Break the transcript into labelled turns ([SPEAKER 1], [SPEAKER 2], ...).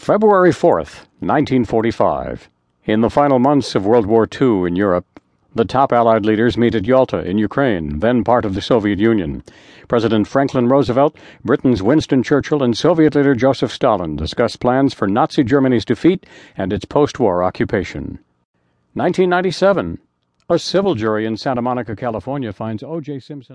[SPEAKER 1] February 4th, 1945. In the final months of World War II in Europe, the top Allied leaders meet at Yalta in Ukraine, then part of the Soviet Union. President Franklin Roosevelt, Britain's Winston Churchill, and Soviet leader Joseph Stalin discuss plans for Nazi Germany's defeat and its post war occupation. 1997. A civil jury in Santa Monica, California finds O.J. Simpson.